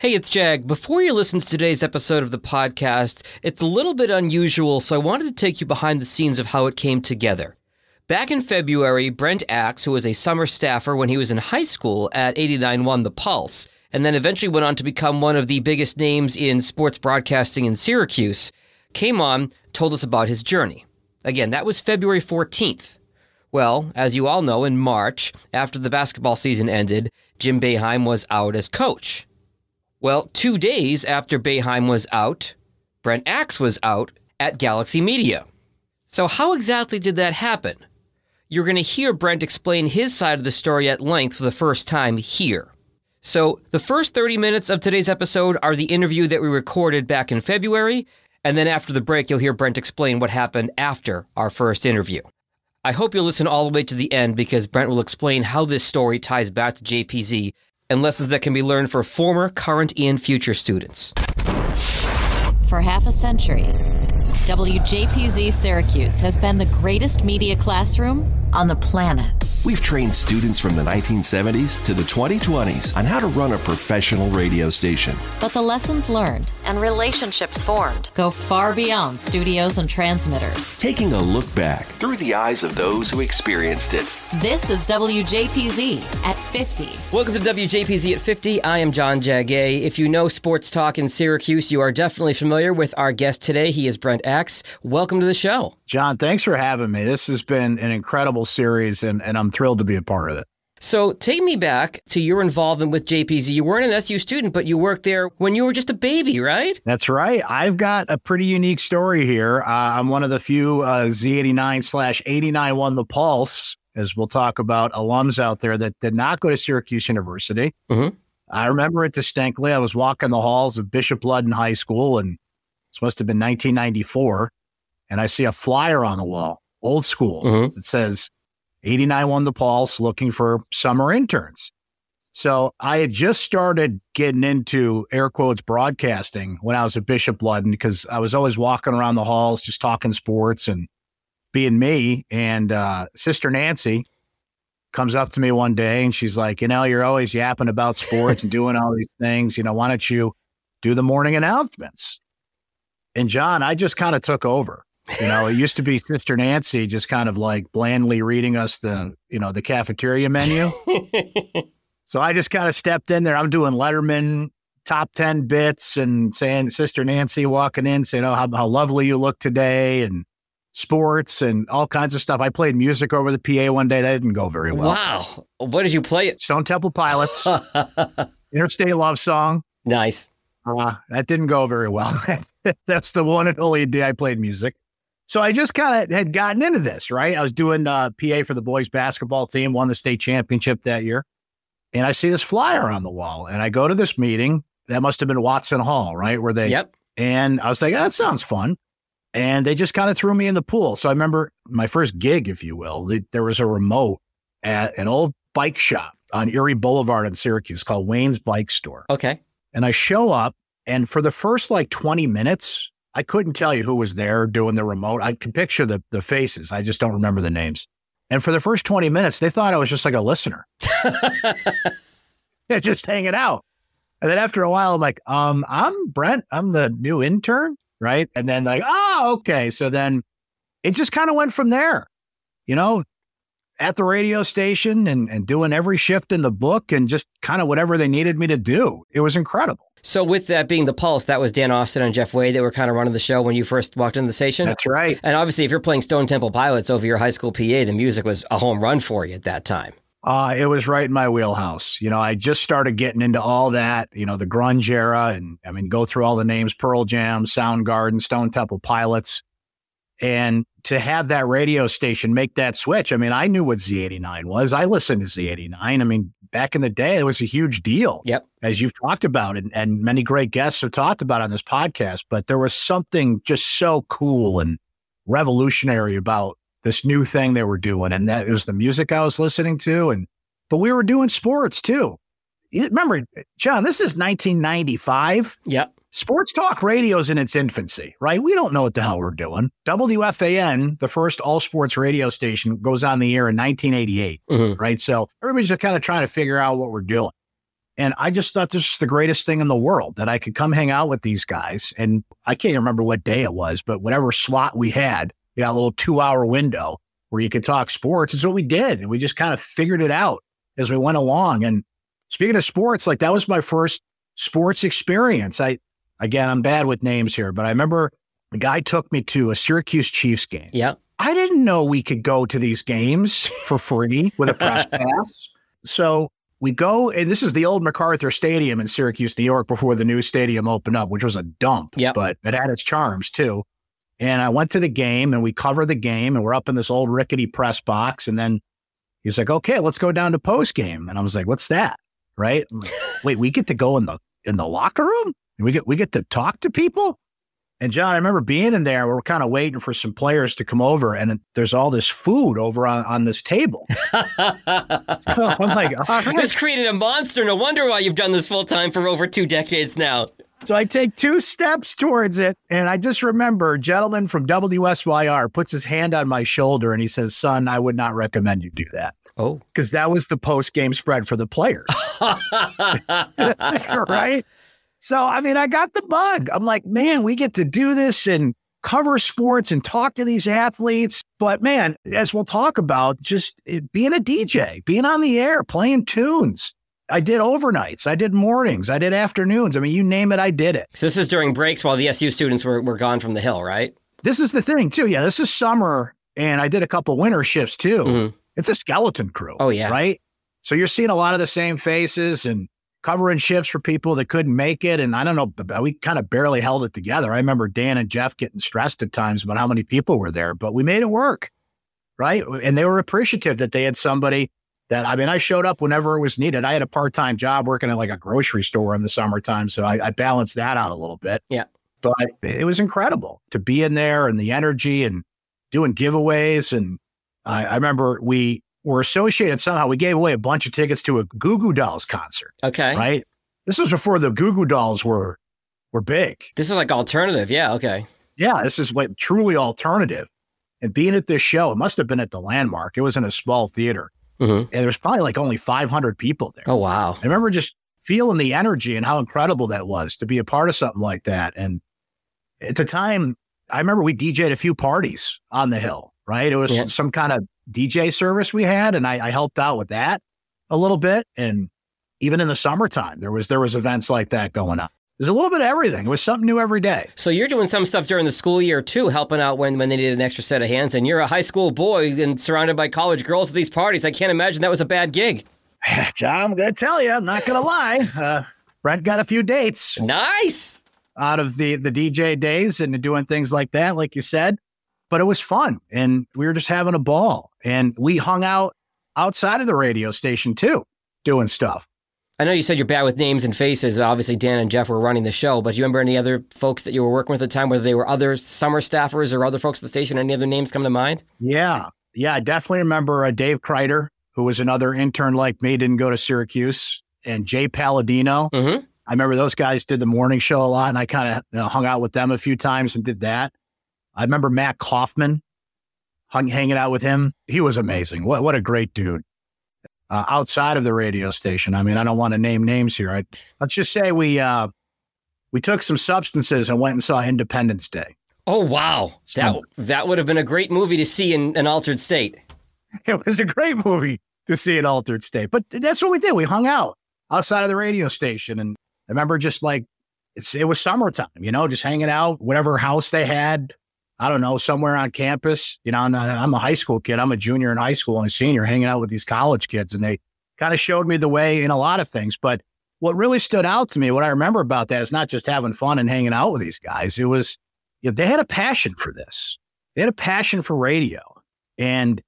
Hey, it's Jag. Before you listen to today's episode of the podcast, it's a little bit unusual, so I wanted to take you behind the scenes of how it came together. Back in February, Brent Axe, who was a summer staffer when he was in high school at 89.1 The Pulse, and then eventually went on to become one of the biggest names in sports broadcasting in Syracuse, came on, told us about his journey. Again, that was February 14th. Well, as you all know, in March, after the basketball season ended, Jim Boeheim was out as coach. Well, two days after Boeheim was out, Brent Axe was out at Galaxy Media. So, how exactly did that happen? You're going to hear Brent explain his side of the story at length for the first time here. So, the first 30 minutes of today's episode are the interview that we recorded back in February, and then after the break, you'll hear Brent explain what happened after our first interview. I hope you'll listen all the way to the end because Brent will explain how this story ties back to JPZ and lessons that can be learned for former, current, and future students. For half a century, WJPZ Syracuse has been the greatest media classroom on the planet. We've trained students from the 1970s to the 2020s on how to run a professional radio station. But the lessons learned and relationships formed go far beyond studios and transmitters. Taking a look back through the eyes of those who experienced it. This is WJPZ at 50. Welcome to WJPZ at 50. I am John Jagay. If you know sports talk in Syracuse, you are definitely familiar with our guest today. He is Brent Axe. Welcome to the show. John, thanks for having me. This has been an incredible series, and, and I'm thrilled to be a part of it. So, take me back to your involvement with JPZ. You weren't an SU student, but you worked there when you were just a baby, right? That's right. I've got a pretty unique story here. Uh, I'm one of the few uh, Z89 slash 89 won the Pulse, as we'll talk about alums out there that did not go to Syracuse University. Mm-hmm. I remember it distinctly. I was walking the halls of Bishop Ludden High School, and this must have been 1994 and I see a flyer on the wall, old school, Mhm. that says 89 won the Pulse looking for summer interns. So I had just started getting into air quotes broadcasting when I was at Bishop Ludden because I was always walking around the halls just talking sports and being me. And uh, Sister Nancy comes up to me one day and she's like, You know, you're always yapping about sports and doing all these things. You know, why don't you do the morning announcements? And John, I just kind of took over. You know, it used to be Sister Nancy just kind of like blandly reading us the, you know, the cafeteria menu. so I just kind of stepped in there. I'm doing Letterman top 10 bits and saying, Sister Nancy walking in saying, Oh, how, how lovely you look today and sports and all kinds of stuff. I played music over the PA one day. That didn't go very well. wow. What did you play it? Stone Temple Pilots, Interstate Love Song. nice. Uh, that didn't go very well. That's the one and only day I played music. So I just kind of had gotten into this, right? I was doing uh, PA for the boys basketball team, won the state championship that year. And I see this flyer on the wall and I go to this meeting. That must have been Watson Hall, right? Where they, Yep. and I was like, that sounds fun. And they just kind of threw me in the pool. So I remember my first gig, if you will, there was a remote at an old bike shop on Erie Boulevard in Syracuse called Wayne's Bike Store. Okay. And I show up, and for the first like 20 minutes, I couldn't tell you who was there doing the remote. I can picture the, the faces. I just don't remember the names. And for the first 20 minutes, they thought I was just like a listener. yeah, just hanging out. And then after a while, I'm like, um, I'm Brent. I'm the new intern. Right. And then like, oh, okay. So then it just kind of went from there, you know, at the radio station and, and doing every shift in the book and just kind of whatever they needed me to do. It was incredible. So, with that being the Pulse, that was Dan Austin and Jeff Wade that were kind of running the show when you first walked into the station. That's right. and obviously, if you're playing Stone Temple Pilots over your high school PA, the music was a home run for you at that time. Uh, it was right in my wheelhouse. You know, I just started getting into all that, you know, the grunge era and I mean, go through all the names Pearl Jam, Soundgarden, Stone Temple Pilots. And to have that radio station make that switch, I mean, I knew what Z89 was. I listened to Z89. I mean, back in the day, it was a huge deal, Yep. as you've talked about, and, and many great guests have talked about on this podcast. But there was something just so cool and revolutionary about this new thing they were doing. And that was the music I was listening to. And, but we were doing sports too. Remember, John, this is 1995. Yep. Sports talk radio's in its infancy, right? We don't know what the hell we're doing. WFAN, the first all sports radio station, goes on the air in 1988, Mhm. right? So everybody's just kind of trying to figure out what we're doing. And I just thought this was the greatest thing in the world that I could come hang out with these guys. And I can't even remember what day it was, but whatever slot we had, you know, a little two hour window where you could talk sports is what we did. And we just kind of figured it out as we went along. And speaking of sports, like that was my first sports experience. I, again, I'm bad with names here, but I remember the guy took me to a Syracuse Chiefs game. Yeah. I didn't know we could go to these games for free with a press pass. So we go, and this is the old MacArthur Stadium in Syracuse, New York, before the new stadium opened up, which was a dump, Yep. but it had its charms too. And I went to the game and we cover the game and we're up in this old rickety press box. And then he's like, okay, let's go down to post game. And I was like, what's that? Right. Like, Wait, we get to go in the in the locker room and we get we get to talk to people. And John, I remember being in there. We're kind of waiting for some players to come over, and there's all this food over on, on this table. I'm like, right. this created a monster. No wonder why you've done this full time for over two decades now. So I take two steps towards it, and I just remember a gentleman from WSYR puts his hand on my shoulder and he says, Son, I would not recommend you do that. Oh. Because that was the post game spread for the players. right? So, I mean, I got the bug. I'm like, man, we get to do this and cover sports and talk to these athletes. But man, as we'll talk about, just it, being a DJ, being on the air, playing tunes. I did overnights, I did mornings, I did afternoons. I mean, you name it, I did it. So this is during breaks while the SU students were, were gone from the hill, right? This is the thing, too. Yeah, this is summer, and I did a couple winter shifts too. Mhm. It's a skeleton crew. Oh, yeah. Right. So you're seeing a lot of the same faces and covering shifts for people that couldn't make it. And I don't know, we kind of barely held it together. I remember Dan and Jeff getting stressed at times about how many people were there, but we made it work. Right. And they were appreciative that they had somebody that, I mean, I showed up whenever it was needed. I had a part time job working at like a grocery store in the summertime. So I, I balanced that out a little bit. Yeah. But it was incredible to be in there and the energy and doing giveaways. And I, I remember we were associated somehow. We gave away a bunch of tickets to a Goo Goo Dolls concert, Okay. right? This was before the Goo Goo Dolls were were big. This is like alternative. Yeah. Okay. Yeah, this is what truly alternative. And being at this show, it must have been at the Landmark. It was in a small theater, hmm and there was probably like only 500 people there. Oh, wow. I remember just feeling the energy and how incredible that was to be a part of something like that. And at the time, I remember we DJ'd a few parties on the hill, right? It was Yeah. some kind of DJ service we had, and I, I helped out with that a little bit. And even in the summertime, there was there was events like that going on. There's a little bit of everything. It was something new every day. So you're doing some stuff during the school year too, helping out when, when they needed an extra set of hands. And you're a high school boy and surrounded by college girls at these parties. I can't imagine that was a bad gig. John, I'm gonna tell you, I'm not gonna lie. Uh, Brent got a few dates Nice. out of the the DJ days and doing things like that, like you said. But it was fun, and we were just having a ball. And we hung out outside of the radio station too, doing stuff. I know you said you're bad with names and faces. Obviously, Dan and Jeff were running the show, but do you remember any other folks that you were working with at the time, whether they were other summer staffers or other folks at the station? Any other names come to mind? Yeah, yeah, I definitely remember uh, Dave Kreider, who was another intern like me, didn't go to Syracuse, and Jay Palladino. Mm-hmm. I remember those guys did the morning show a lot, and I kind of you know, hung out with them a few times and did that. I remember Matt Kaufman hung, hanging out with him. He was amazing. What what a great dude. Uh, outside of the radio station, I mean, I don't want to name names here. I, let's just say we uh, we took some substances and went and saw Independence Day. Oh wow, that So- that would have been a great movie to see in an altered state. It was a great movie to see in altered state. But that's what we did. We hung out outside of the radio station. And I remember just like it's it was summertime, you know, just hanging out, whatever house they had. I don't know, somewhere on campus. You know, I'm a, I'm a high school kid. I'm a junior in high school and a senior hanging out with these college kids. And they kind of showed me the way in a lot of things. But what really stood out to me, what I remember about that is not just having fun and hanging out with these guys. It was, you know, they had a passion for this. They had a passion for radio. And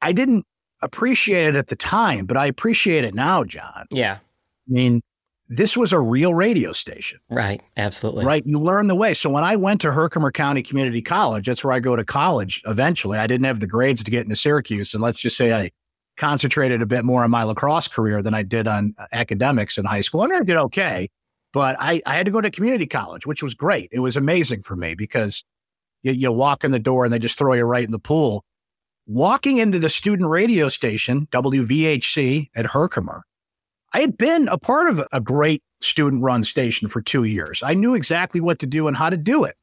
I didn't appreciate it at the time, but I appreciate it now, John. Yeah, I mean, this was a real radio station, right. Absolutely. right? You learn the way. So when I went to Herkimer County Community College, that's where I go to college eventually. I didn't have the grades to get into Syracuse. And let's just say I concentrated a bit more on my lacrosse career than I did on uh, academics in high school. And I did okay, but I, I had to go to community college, which was great. It was amazing for me because you, you walk in the door and they just throw you right in the pool. Walking into the student radio station, WVHC at Herkimer, I had been a part of a great student run station for two years. I knew exactly what to do and how to do it.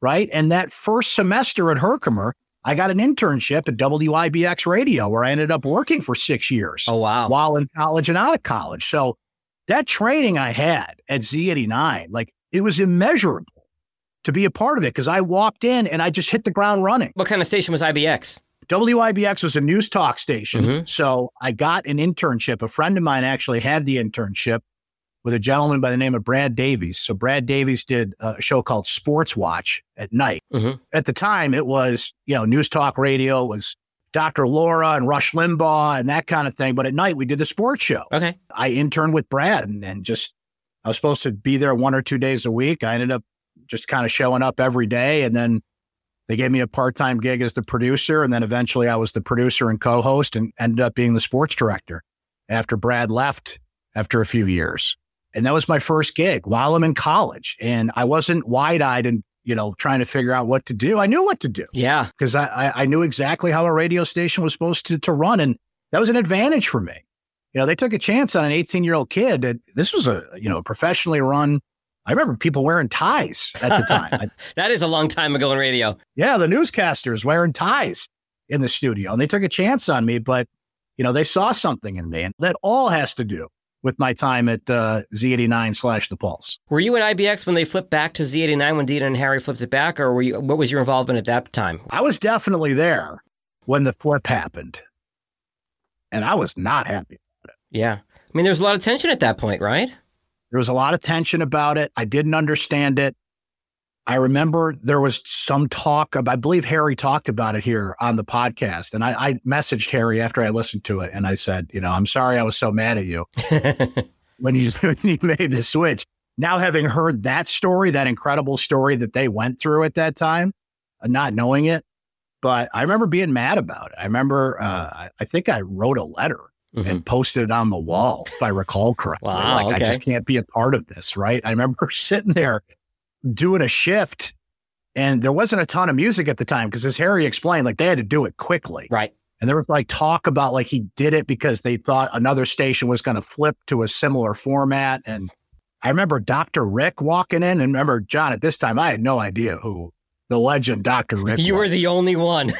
Right. And that first semester at Herkimer, I got an internship at WIBX Radio where I ended up working for six years. Oh, wow. While in college and out of college. So that training I had at Z89, like it was immeasurable to be a part of it because I walked in and I just hit the ground running. What kind of station was IBX? WIBX was a news talk station. Mhm. So I got an internship. A friend of mine actually had the internship with a gentleman by the name of Brad Davies. So Brad Davies did a show called Sports Watch at night. Mhm. At the time, it was, you know, news talk radio was Dr. Laura and Rush Limbaugh and that kind of thing. But at night, we did the sports show. Okay. I interned with Brad and, and just, I was supposed to be there one or two days a week. I ended up just kind of showing up every day. And then they gave me a part time gig as the producer. And then eventually I was the producer and co host and ended up being the sports director after Brad left after a few years. And that was my first gig while I'm in college. And I wasn't wide eyed and, you know, trying to figure out what to do. I knew what to do Yeah. because I, I, I knew exactly how a radio station was supposed to, to run. And that was an advantage for me. You know, they took a chance on an 18 year old kid. That this was a, you know, professionally run. I remember people wearing ties at the time. That is a long time ago in radio. yeah, the newscasters wearing ties in the studio and they took a chance on me, but, you know, they saw something in me. And that all has to do with my time at uh, Z89 slash The Pulse. Were you at IBX when they flipped back to Z89 when Dina and Harry flipped it back, or were you? What was your involvement at that time? I was definitely there when the flip happened. And I was not happy. About it. Yeah. I mean, there was a lot of tension at that point, right? There was a lot of tension about it. I didn't understand it. I remember there was some talk. Of, I believe Harry talked about it here on the podcast, and I, I messaged Harry after I listened to it, and I said, "You know, I'm sorry I was so mad at you when you when you made the switch." Now, having heard that story, that incredible story that they went through at that time, uh, not knowing it, but I remember being mad about it. I remember, uh, I think I wrote a letter Mhm. and posted it on the wall, if I recall correctly. Wow, like, okay. I just can't be a part of this, right? I remember sitting there doing a shift, and there wasn't a ton of music at the time because, as Harry explained, like they had to do it quickly. Right. And there was like talk about like he did it because they thought another station was going to flip to a similar format. And I remember Dr. Rick walking in, and remember, John, at this time, I had no idea who the legend Dr. Rick You were the only one.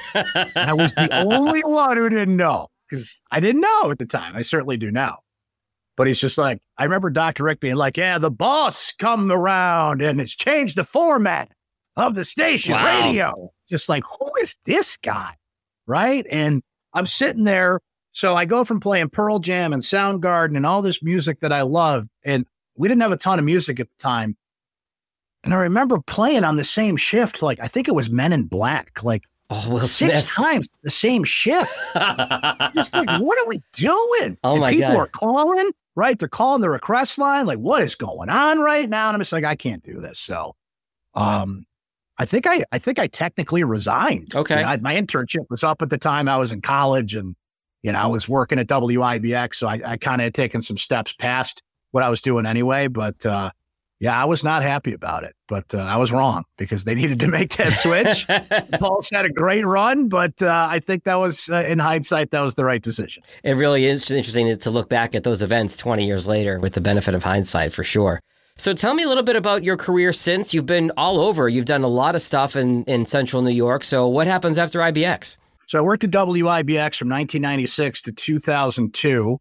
I was the only one who didn't know because I didn't know at the time. I certainly do now. But he's just like, I remember Dr. Rick being like, yeah, the boss come around and it's changed the format of the station Wow. radio. Just like, who is this guy? Right. And I'm sitting there. So I go from playing Pearl Jam and Soundgarden and all this music that I loved. And we didn't have a ton of music at the time. And I remember playing on the same shift, like I think it was Men in Black, like oh, Will six Smith. times the same shift. Like, what are we doing? Oh And my people God. are calling, right? They're calling the request line. Like, what is going on right now? And I'm just like, I can't do this. So, um, I think I, I think I technically resigned. Okay. You know, I- my internship was up at the time. I was in college, and you know, I was working at WIBX, so I, I kind of had taken some steps past what I was doing anyway. But uh, yeah, I was not happy about it. But uh, I was wrong because they needed to make that switch. Pulse had a great run, but uh, I think that was, uh, in hindsight, that was the right decision. it really is interesting to look back at those events 20 years later with the benefit of hindsight for sure. So tell me a little bit about your career since. You've been all over. You've done a lot of stuff in, in central New York. So what happens after IBX? So I worked at WIBX from 1996 to 2002.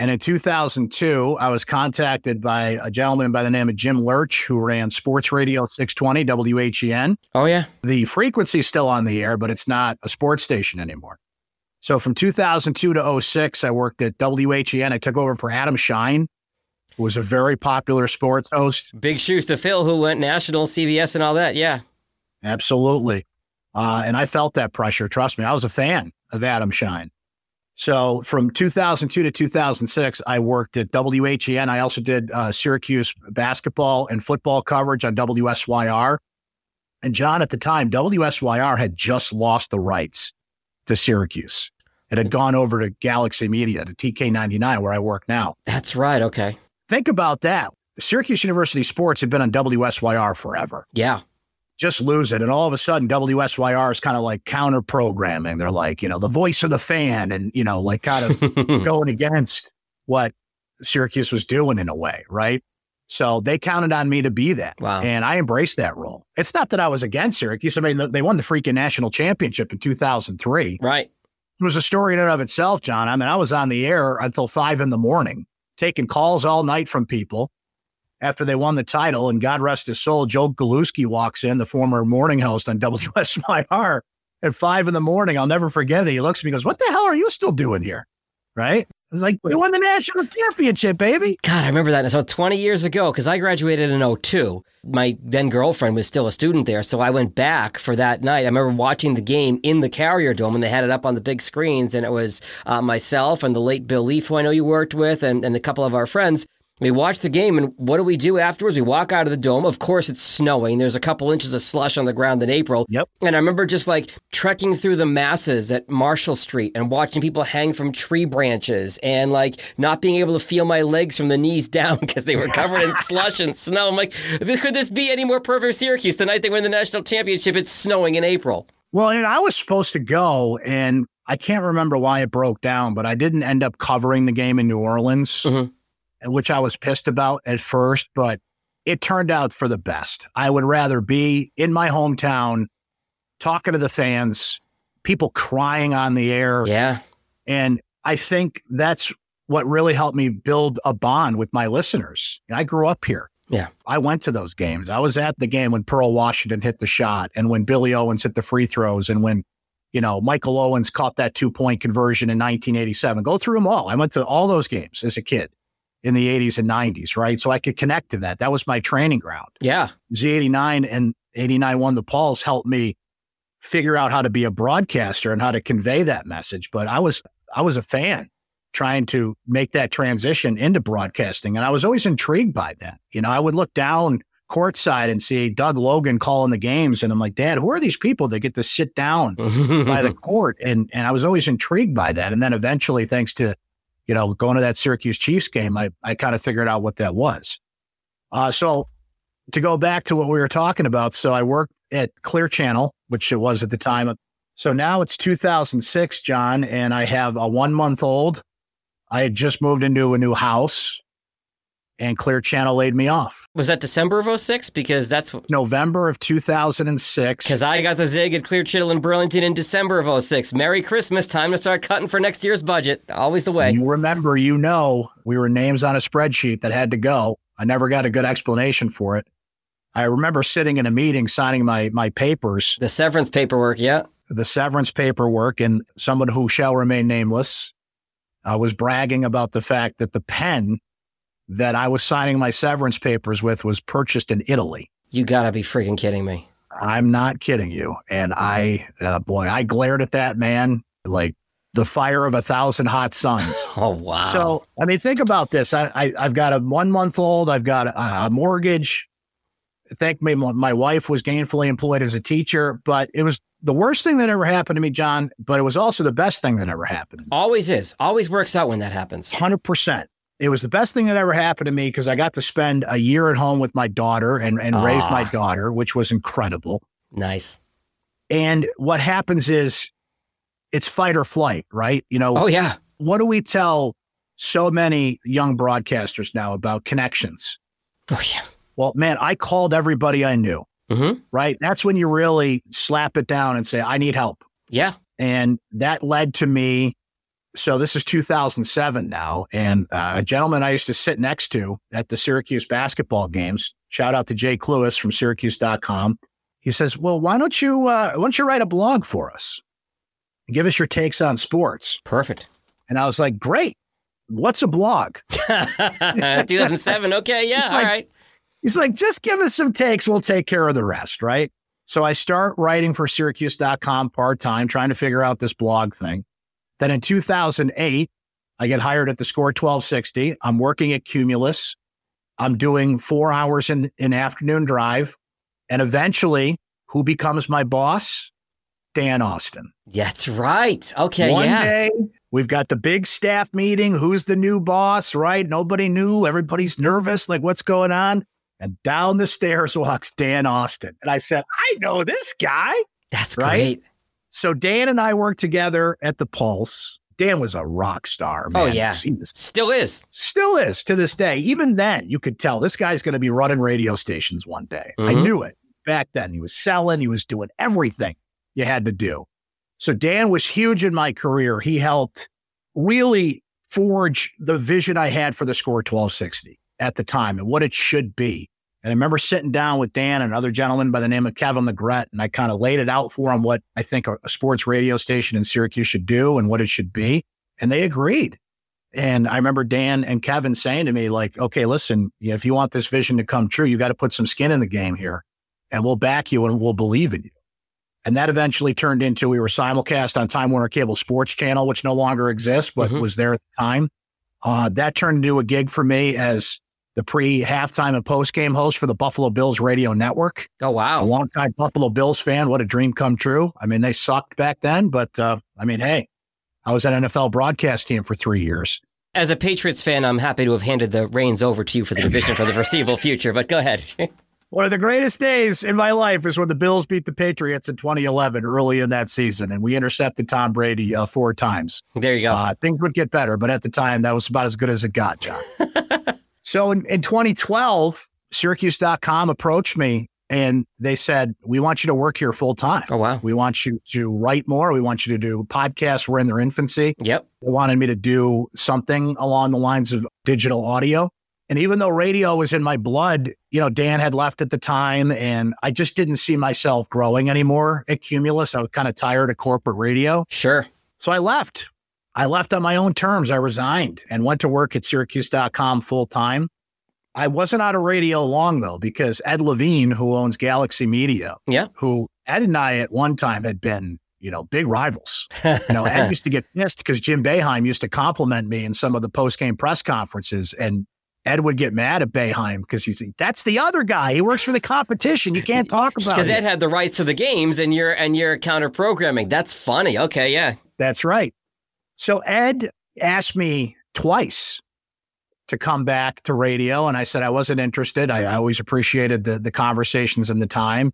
And in 2002, I was contacted by a gentleman by the name of Jim Lurch, who ran Sports Radio 620 WHEN. Oh, yeah. The frequency's still on the air, but it's not a sports station anymore. So from 2002 to 06, I worked at WHEN. I took over for Adam Schein, who was a very popular sports host. Big shoes to fill who went national, CBS, and all that. Yeah. Absolutely. Uh, and I felt that pressure. Trust me, I was a fan of Adam Schein. So from 2002 to 2006, I worked at WHEN. I also did uh, Syracuse basketball and football coverage on WSYR. And John, at the time, WSYR had just lost the rights to Syracuse. It had gone over to Galaxy Media, to TK99, where I work now. That's right. Okay. Think about that. Syracuse University sports had been on WSYR forever Yeah. Just lose it. And all of a sudden, WSYR is kind of like counter programming. They're like, you know, the voice of the fan and, you know, like kind of going against what Syracuse was doing in a way, right? So they counted on me to be that. Wow. And I embraced that role. It's not that I was against Syracuse. I mean, they won the freaking national championship in 2003. Right. It was a story in and of itself, John. I mean, I was on the air until five in the morning, taking calls all night from people after they won the title. And God rest his soul, Joe Galuski walks in, the former morning host on WSYR, at five in the morning. I'll never forget it. He looks at me and goes, What the hell are you still doing here? Right? I was like, We won the national championship, baby. God, I remember that. So 20 years ago, because I graduated in 02. My then girlfriend was still a student there. So I went back for that night. I remember watching the game in the Carrier Dome when they had it up on the big screens. And it was uh, myself and the late Bill Leaf, who I know you worked with, and, and a couple of our friends. We watch the game, and what do we do afterwards? We walk out of the dome. Of course, it's snowing. There's a couple inches of slush on the ground in April. Yep. And I remember just like trekking through the masses at Marshall Street and watching people hang from tree branches and like not being able to feel my legs from the knees down because they were covered in slush and snow. I'm like, could this be any more perfect Syracuse? The night they win the national championship, it's snowing in April. Well, and I was supposed to go, and I can't remember why it broke down, but I didn't end up covering the game in New Orleans. Mhm. Which I was pissed about at first, but it turned out for the best. I would rather be in my hometown talking to the fans, people crying on the air. Yeah. And I think that's what really helped me build a bond with my listeners. I grew up here. Yeah. I went to those games. I was at the game when Pearl Washington hit the shot and when Billy Owens hit the free throws and when, you know, Michael Owens caught that two point conversion in 1987. Go through them all. I went to all those games as a kid in the 80s and 90s, right? So I could connect to that. That was my training ground. Yeah. Z89 and 89 won the Pulse helped me figure out how to be a broadcaster and how to convey that message. But I was I was a fan trying to make that transition into broadcasting. And I was always intrigued by that. You know, I would look down courtside and see Doug Logan calling the games. And I'm like, Dad, who are these people that get to sit down by the court? And and I was always intrigued by that. And then eventually, thanks to, you know, going to that Syracuse Chiefs game, I, I kind of figured out what that was. Uh, so to go back to what we were talking about, so I worked at Clear Channel, which it was at the time. So now it's 2006, John, and I have a one month old. I had just moved into a new house, and Clear Channel laid me off. Was that December of 06? Because that's November of 2006. because I got the zig at Clear Channel in Burlington in December of 06. Merry Christmas. Time to start cutting for next year's budget. Always the way. You remember, you know, we were names on a spreadsheet that had to go. I never got a good explanation for it. I remember sitting in a meeting signing my my papers, The severance paperwork, yeah. the severance paperwork, and someone who shall remain nameless uh, was bragging about the fact that the pen that I was signing my severance papers with was purchased in Italy. You gotta be freaking kidding me. I'm not kidding you. And I, uh, boy, I glared at that man like the fire of a thousand hot suns. Oh wow. So, I mean, think about this. I, I I've got a one month old. I've got a, a mortgage. Thank me, my, wife was gainfully employed as a teacher, but it was the worst thing that ever happened to me, John. But it was also the best thing that ever happened. always is. Always works out when that happens. Hundred percent. It was the best thing that ever happened to me because I got to spend a year at home with my daughter and and raise my Ah. daughter, which was incredible. Nice. And what happens is, it's fight or flight, right? You know, Oh yeah. what do we tell so many young broadcasters now about connections? Oh yeah. Well, man, I called everybody I knew, Mm-hmm. right? That's when you really slap it down and say, I need help. Yeah. And that led to me. So this is 2007 now. And uh, a gentleman I used to sit next to at the Syracuse basketball games, shout out to Jake Lewis from Syracuse.com. He says, Well, why don't you, uh, why don't you write a blog for us? Give us your takes on sports. Perfect. And I was like, Great. What's a blog? 2007. Okay. Yeah. All Like- right. He's like, just give us some takes. We'll take care of the rest. Right. So I start writing for Syracuse.com part time, trying to figure out this blog thing. Then in 2008, I get hired at the score 1260. I'm working at Cumulus. I'm doing four hours in, in afternoon drive. And eventually, who becomes my boss? Dan Austin. That's right. Okay. One yeah. day, we've got the big staff meeting. Who's the new boss, right? Nobody knew. Everybody's nervous. Like, what's going on? And down the stairs walks Dan Austin. And I said, I know this guy. That's Right? great. So Dan and I worked together at the Pulse. Dan was a rock star. Man. Oh, yeah. Was- Still is. still is to this day. Even then, you could tell this guy's going to be running radio stations one day. I Mhm. knew it back then. He was selling, he was doing everything you had to do. So Dan was huge in my career. He helped really forge the vision I had for the score 1260 at the time and what it should be. And I remember sitting down with Dan and another gentleman by the name of Kevin Legret, and I kind of laid it out for him what I think a, a sports radio station in Syracuse should do and what it should be. And they agreed. And I remember Dan and Kevin saying to me, like, okay, listen, if you want this vision to come true, you got to put some skin in the game here and we'll back you and we'll believe in you. And that eventually turned into we were simulcast on Time Warner Cable Sports Channel, which no longer exists, but Mhm. was there at the time. Uh, that turned into a gig for me as the pre halftime and post game host for the Buffalo Bills radio network. Oh wow, A longtime Buffalo Bills fan. What a dream come true. I mean, they sucked back then, but uh, I mean, hey, I was at NFL broadcast team for three years. As a Patriots fan, I'm happy to have handed the reins over to you for the division for the foreseeable future. But go ahead. One of the greatest days in my life is when the Bills beat the Patriots in 2011, early in that season, and we intercepted Tom Brady uh, four times. there you go. Uh, things would get better, but at the time, that was about as good as it got, John. so in, in 2012, Syracuse.com approached me and they said, We want you to work here full time. oh wow. We want you to write more. We want you to do podcasts. We're in their infancy. Yep. They wanted me to do something along the lines of digital audio. And even though radio was in my blood, you know, Dan had left at the time and I just didn't see myself growing anymore at Cumulus. I was kind of tired of corporate radio. Sure. So I left. I left on my own terms. I resigned and went to work at Syracuse.com full time. I wasn't out of radio long though, because Ed Levine, who owns Galaxy Media, Yeah. who Ed and I at one time had been, you know, big rivals. You know, Ed used to get pissed because Jim Boeheim used to compliment me in some of the post game press conferences. And Ed would get mad at Boeheim because he's that's the other guy. He works for the competition. You can't talk about Because. Ed had the rights to the games, and you're and you're counter programming. That's funny. Okay, yeah. That's right. So Ed asked me twice to come back to radio, and I said I wasn't interested. I, I always appreciated the the conversations and the time.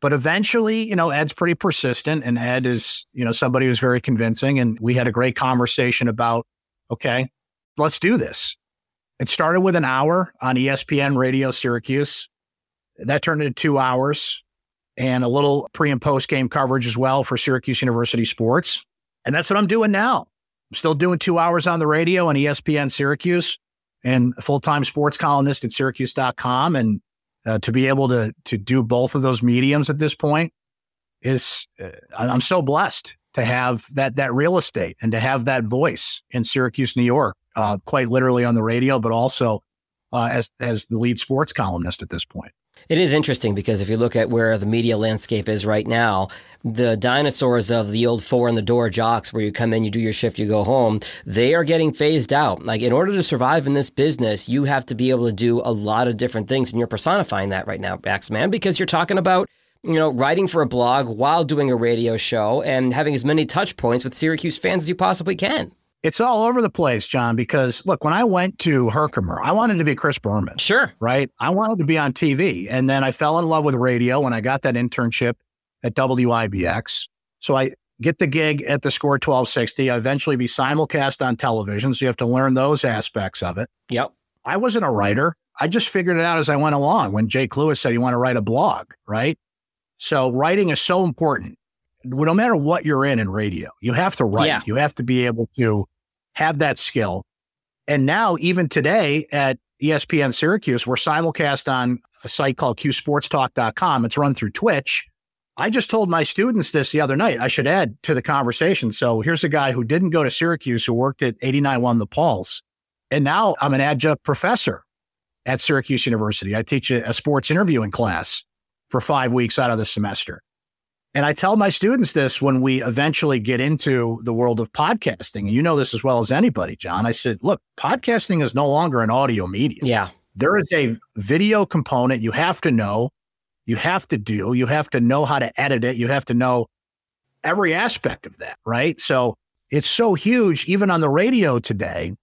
But eventually, you know, Ed's pretty persistent, and Ed is, you know, somebody who's very convincing. And we had a great conversation about, okay, let's do this. It started with an hour on ESPN Radio Syracuse. That turned into two hours and a little pre and post game coverage as well for Syracuse University Sports. And that's what I'm doing now. I'm still doing two hours on the radio on ESPN Syracuse and full time sports columnist at Syracuse.com. And uh, to be able to to do both of those mediums at this point is uh, I'm so blessed to have that that real estate and to have that voice in Syracuse, New York, uh, quite literally on the radio, but also uh, as as the lead sports columnist at this point. It is interesting because if you look at where the media landscape is right now, the dinosaurs of the old four in the door jocks, where you come in, you do your shift, you go home, they are getting phased out. Like, in order to survive in this business, you have to be able to do a lot of different things. And you're personifying that right now, Axman, because you're talking about, you know, writing for a blog while doing a radio show and having as many touch points with Syracuse fans as you possibly can. It's all over the place, John, because look, when I went to Herkimer, I wanted to be Chris Berman. Sure. right? I wanted to be on TV. And then I fell in love with radio when I got that internship at WIBX. So I get the gig at the score 1260. I eventually be simulcast on television. So you have to learn those aspects of it. Yep. I wasn't a writer. I just figured it out as I went along when Jake Lewis said you want to write a blog, right? So writing is so important. No matter what you're in in radio, you have to write. Yeah. You have to be able to have that skill. And now, even today at ESPN Syracuse, we're simulcast on a site called qsportstalk.com. It's run through Twitch. I just told my students this the other night. I should add to the conversation. So here's a guy who didn't go to Syracuse, who worked at 89 The Pulse. And now I'm an adjunct professor at Syracuse University. I teach a, a sports interviewing class for five weeks out of the semester. And I tell my students this when we eventually get into the world of podcasting. And you know this as well as anybody, John. I said, look, podcasting is no longer an audio medium. Yeah. There is a video component you have to know, you have to do, you have to know how to edit it, you have to know every aspect of that, right? So it's so huge, even on the radio today.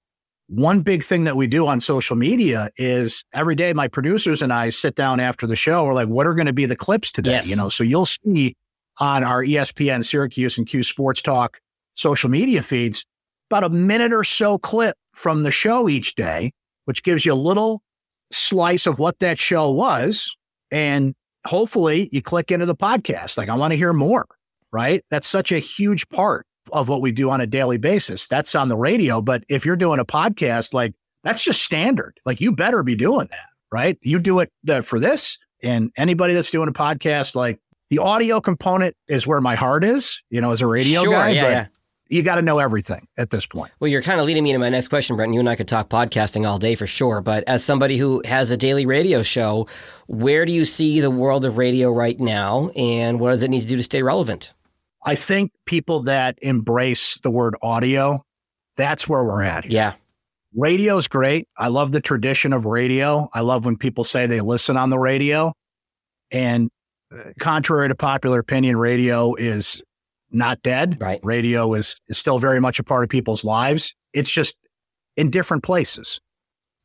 One big thing that we do on social media is every day my producers and I sit down after the show. We're like, what are going to be the clips today? Yes. You know, so you'll see on our ESPN Syracuse and Q Sports Talk social media feeds about a minute or so clip from the show each day, which gives you a little slice of what that show was. And hopefully you click into the podcast. Like, I want to hear more, right? That's such a huge part of what we do on a daily basis. That's on the radio. But if you're doing a podcast, like, that's just standard. Like, you better be doing that, right? You do it uh, for this. And anybody that's doing a podcast, like, the audio component is where my heart is, you know, as a radio sure, guy. Yeah, but yeah you got to know everything at this point. Well, you're kind of leading me to my next question, Brent. You and I could talk podcasting all day for sure. But as somebody who has a daily radio show, where do you see the world of radio right now? And what does it need to do to stay relevant? I think people that embrace the word audio, that's where we're at. Here. Yeah. Radio's great. I love the tradition of radio. I love when people say they listen on the radio. And contrary to popular opinion, radio is not dead. Right. Radio is, is still very much a part of people's lives. It's just in different places.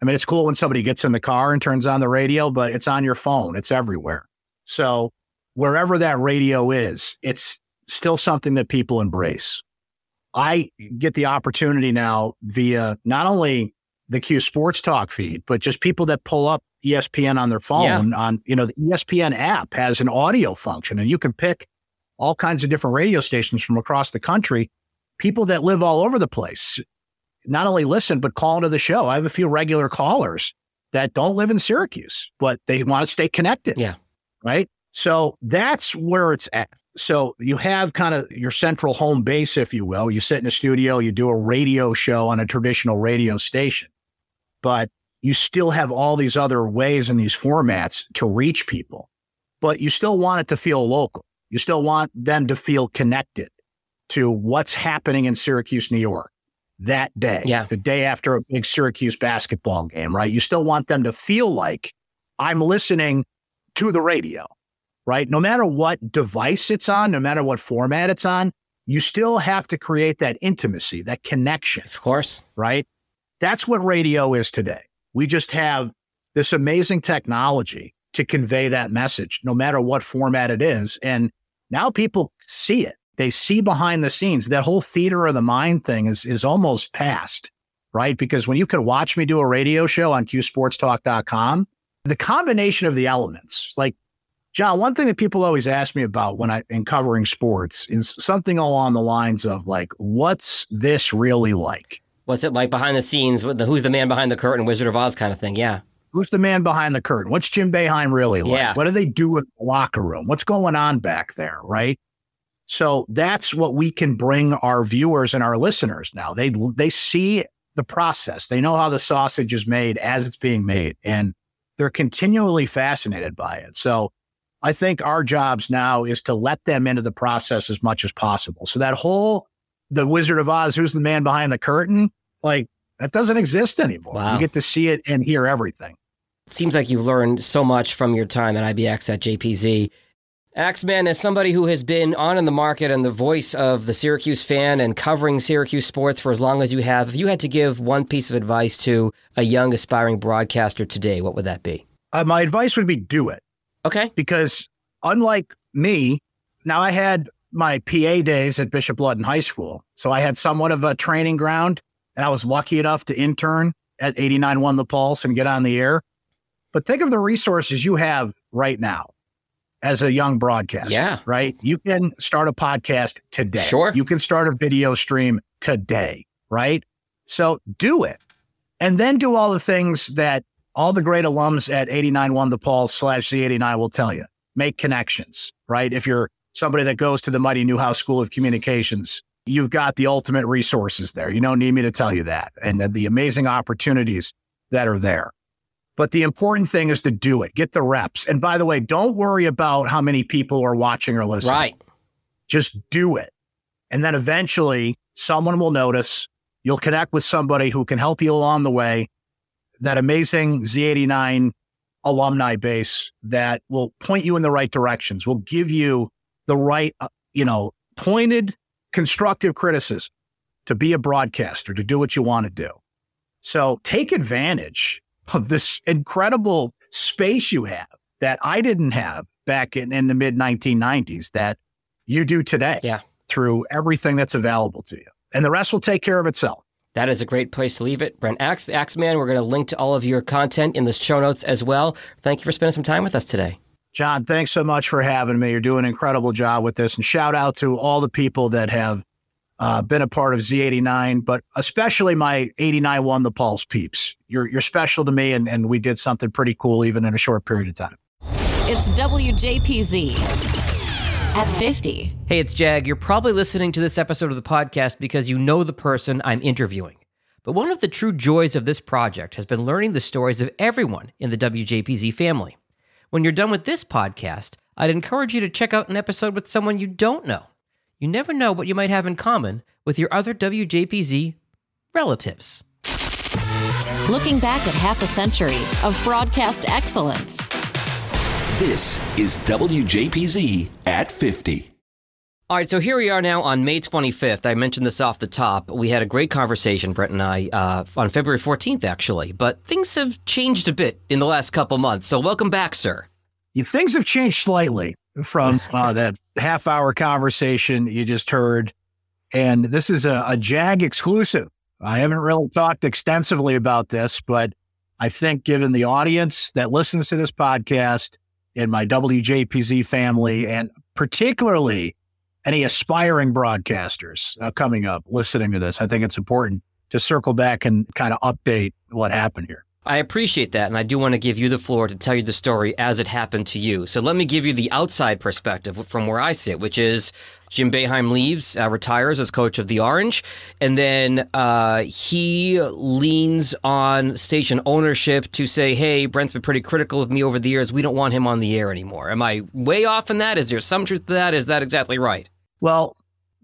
I mean, it's cool when somebody gets in the car and turns on the radio, but it's on your phone, it's everywhere. So, wherever that radio is, it's still something that people embrace. I get the opportunity now via not only the Q Sports Talk feed, but just people that pull up ESPN on their phone. Yeah. On you know, the ESPN app has an audio function, and you can pick all kinds of different radio stations from across the country, people that live all over the place, not only listen, but call into the show. I have a few regular callers that don't live in Syracuse, but they want to stay connected. Yeah. Right. So that's where it's at. So you have kind of your central home base, if you will. You sit in a studio, you do a radio show on a traditional radio station, but you still have all these other ways and these formats to reach people, but you still want it to feel local. You still want them to feel connected to what's happening in Syracuse, New York that day, yeah. the day after a big Syracuse basketball game, right? You still want them to feel like I'm listening to the radio, right? No matter what device it's on, no matter what format it's on, you still have to create that intimacy, that connection. Of course. Right? That's what radio is today. We just have this amazing technology to convey that message, no matter what format it is. And now people see it. They see behind the scenes. That whole theater of the mind thing is is almost past, right? Because when you can watch me do a radio show on qsportstalk.com, the combination of the elements, like John, one thing that people always ask me about when I in covering sports is something along the lines of like, what's this really like? What's it like behind the scenes? The, who's the man behind the curtain, Wizard of Oz kind of thing? Yeah. Who's the man behind the curtain? What's Jim Boeheim really like? Yeah. What do they do in the locker room? What's going on back there? Right. So that's what we can bring our viewers and our listeners now. They they see the process. They know how the sausage is made as it's being made, and they're continually fascinated by it. So I think our jobs now is to let them into the process as much as possible. So that whole the Wizard of Oz, who's the man behind the curtain, like that doesn't exist anymore. Wow. You get to see it and hear everything. It seems like you've learned so much from your time at IBX at JPZ. Axeman, as somebody who has been on in the market and the voice of the Syracuse fan and covering Syracuse sports for as long as you have, if you had to give one piece of advice to a young aspiring broadcaster today, what would that be? Uh, my advice would be do it. Okay. Because unlike me, now I had my PA days at Bishop Ludden High School. So I had somewhat of a training ground and I was lucky enough to intern at 89.1 The Pulse and get on the air. But think of the resources you have right now as a young broadcaster. Yeah. Right. You can start a podcast today. Sure. You can start a video stream today. Right. So do it. And then do all the things that all the great alums at 89.1 The Pulse slash Z89 will tell you. Make connections. Right. If you're somebody that goes to the Mighty Newhouse School of Communications, you've got the ultimate resources there. You don't need me to tell you that. And the amazing opportunities that are there. But the important thing is to do it, get the reps. And by the way, don't worry about how many people are watching or listening. Right. Just do it. And then eventually someone will notice. You'll connect with somebody who can help you along the way. That amazing Z89 alumni base that will point you in the right directions, will give you the right, uh, you know, pointed, constructive criticism to be a broadcaster, to do what you want to do. So take advantage of this incredible space you have that I didn't have back in, in the mid 1990s that you do today Yeah. through everything that's available to you. and the rest will take care of itself. That is a great place to leave it. Brent Axe, Axeman, we're going to link to all of your content in the show notes as well. Thank you for spending some time with us today. John, thanks so much for having me. You're doing an incredible job with this. And shout out to all the people that have uh, been a part of Z89, but especially my 89 One the Pulse peeps. You're, you're special to me, and, and we did something pretty cool even in a short period of time. It's WJPZ at 50. Hey, it's Jag. You're probably listening to this episode of the podcast because you know the person I'm interviewing. But one of the true joys of this project has been learning the stories of everyone in the WJPZ family. When you're done with this podcast, I'd encourage you to check out an episode with someone you don't know. You never know what you might have in common with your other WJPZ relatives. Looking back at half a century of broadcast excellence. This is WJPZ at 50. All right, so here we are now on May 25th. I mentioned this off the top. We had a great conversation, Brent and I, uh, on February 14th, actually. But things have changed a bit in the last couple months. So welcome back, sir. You, things have changed slightly from uh, that half hour conversation you just heard. And this is a, a JAG exclusive. I haven't really talked extensively about this, but I think given the audience that listens to this podcast, and my WJPZ family, and particularly any aspiring broadcasters uh, coming up listening to this. I think it's important to circle back and kind of update what happened here. I appreciate that, and I do want to give you the floor to tell you the story as it happened to you. So let me give you the outside perspective from where I sit, which is Jim Boeheim leaves, uh, retires as coach of the Orange, and then uh, he leans on station ownership to say, "Hey, Brent's been pretty critical of me over the years. We don't want him on the air anymore." Am I way off in that? Is there some truth to that? Is that exactly right? Well,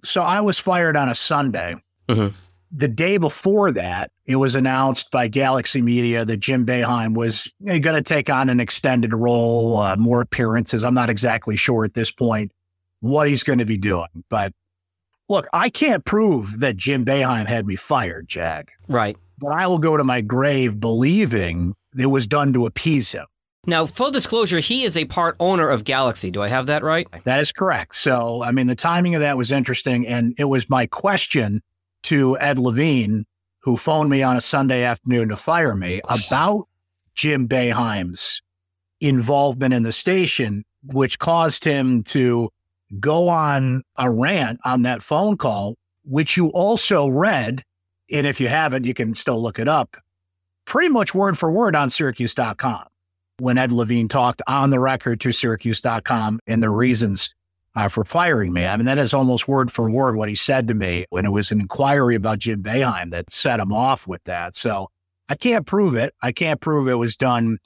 so I was fired on a Sunday. Mm-hmm the day before that, it was announced by Galaxy Media that Jim Boeheim was going to take on an extended role, uh, more appearances. I'm not exactly sure at this point what he's going to be doing. But look, I can't prove that Jim Boeheim had me fired, Jag. Right. But I will go to my grave believing it was done to appease him. Now, full disclosure, he is a part owner of Galaxy. Do I have that right? That is correct. So, I mean, the timing of that was interesting. And it was my question to Ed Levine, who phoned me on a Sunday afternoon to fire me about Jim Boeheim's involvement in the station, which caused him to go on a rant on that phone call, which you also read. And if you haven't, you can still look it up pretty much word for word on Syracuse.com when Ed Levine talked on the record to Syracuse.com and the reasons uh, for firing me. I mean, that is almost word for word what he said to me when it was an inquiry about Jim Boeheim that set him off with that. So I can't prove it. I can't prove it was done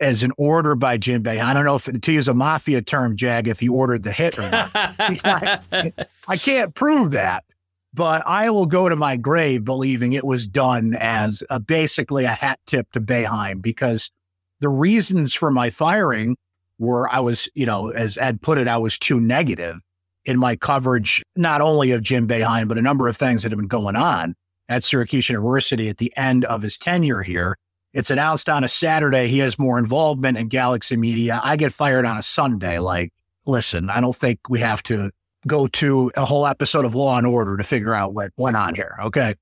as an order by Jim Boeheim. I don't know if to use a mafia term, Jag, if he ordered the hit or not. I, I can't prove that, but I will go to my grave believing it was done as a, basically a hat tip to Boeheim because the reasons for my firing where I was, you know, as Ed put it, I was too negative in my coverage, not only of Jim Boeheim, but a number of things that have been going on at Syracuse University at the end of his tenure here. It's announced on a Saturday he has more involvement in Galaxy Media. I get fired on a Sunday. Like, listen, I don't think we have to go to a whole episode of Law and Order to figure out what went on here. Okay.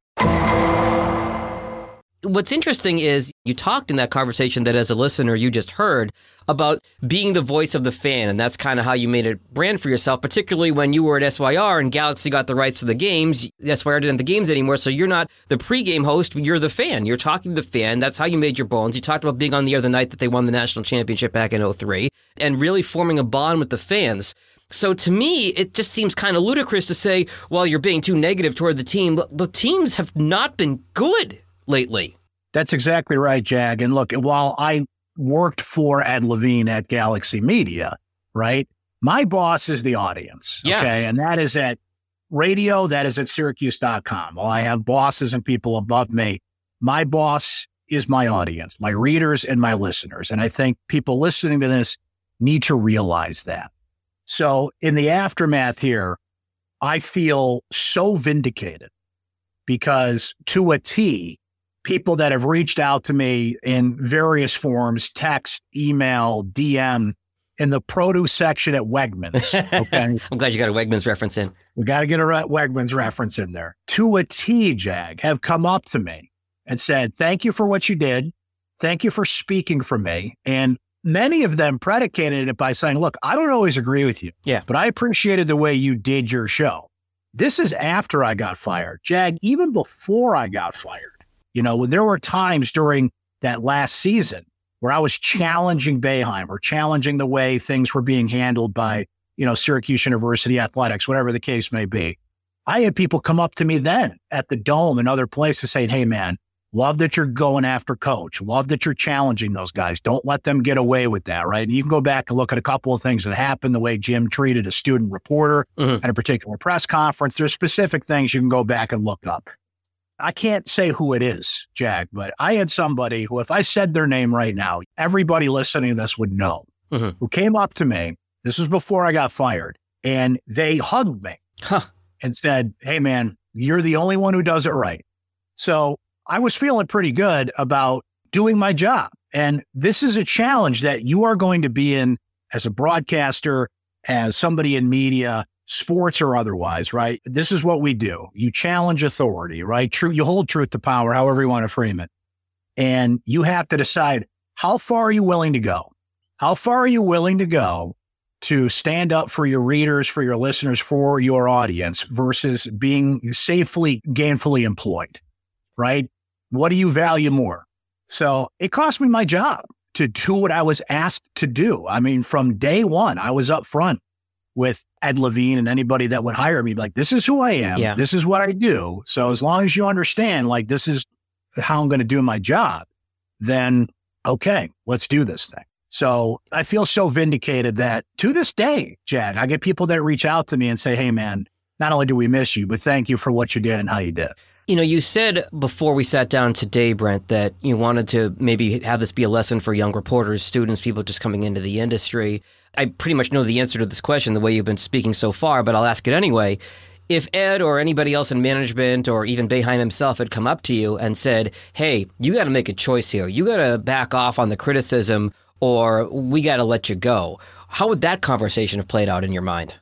What's interesting is you talked in that conversation that as a listener you just heard about being the voice of the fan, and that's kind of how you made a brand for yourself, particularly when you were at SYR and Galaxy got the rights to the games. SYR didn't have the games anymore, so you're not the pregame host, you're the fan. You're talking to the fan. That's how you made your bones. You talked about being on the other night that they won the national championship back in 03 and really forming a bond with the fans. So to me, it just seems kind of ludicrous to say, well, you're being too negative toward the team. The teams have not been good lately. That's exactly right, Jag. And look, while I worked for Ed Levine at Galaxy Media, right? My boss is the audience. Yeah. Okay. And that is at radio, that is at syracuse.com. While I have bosses and people above me, my boss is my audience, my readers and my listeners. And I think people listening to this need to realize that. So in the aftermath here, I feel so vindicated because to a T, people that have reached out to me in various forms text, email, DM in the produce section at Wegmans. Okay. I'm glad you got a Wegmans reference in. We got to get a Wegmans reference in there. To a T, Jag, have come up to me and said, Thank you for what you did. Thank you for speaking for me. And many of them predicated it by saying, Look, I don't always agree with you. Yeah. But I appreciated the way you did your show. This is after I got fired. Jag, even before I got fired, you know, there were times during that last season where I was challenging Boeheim or challenging the way things were being handled by, you know, Syracuse University athletics, whatever the case may be. I had people come up to me then at the dome and other places saying, Hey, man, love that you're going after coach. Love that you're challenging those guys. Don't let them get away with that. Right. And you can go back and look at a couple of things that happened, the way Jim treated a student reporter mm-hmm. at a particular press conference. There's specific things you can go back and look up. I can't say who it is, Jack, but I had somebody who, if I said their name right now, everybody listening to this would know, mm-hmm. who came up to me. This was before I got fired, and they hugged me huh. and said, Hey, man, you're the only one who does it right. So I was feeling pretty good about doing my job. And this is a challenge that you are going to be in as a broadcaster, as somebody in media, sports or otherwise, right? This is what we do. You challenge authority, right? True, you hold truth to power, however you want to frame it. And you have to decide how far are you willing to go? How far are you willing to go to stand up for your readers, for your listeners, for your audience versus being safely, gainfully employed, right? What do you value more? So it cost me my job to do what I was asked to do. I mean, from day one, I was up front with Ed Levine and anybody that would hire me, like, this is who I am. Yeah. This is what I do. So as long as you understand, like, this is how I'm going to do my job, then okay, let's do this thing. So I feel so vindicated that to this day, Jag, I get people that reach out to me and say, hey, man, not only do we miss you, but thank you for what you did and how you did. You know, you said before we sat down today, Brent, that you wanted to maybe have this be a lesson for young reporters, students, people just coming into the industry. I pretty much know the answer to this question the way you've been speaking so far, but I'll ask it anyway. If Ed or anybody else in management or even Boeheim himself had come up to you and said, hey, you got to make a choice here, you got to back off on the criticism or we got to let you go, how would that conversation have played out in your mind?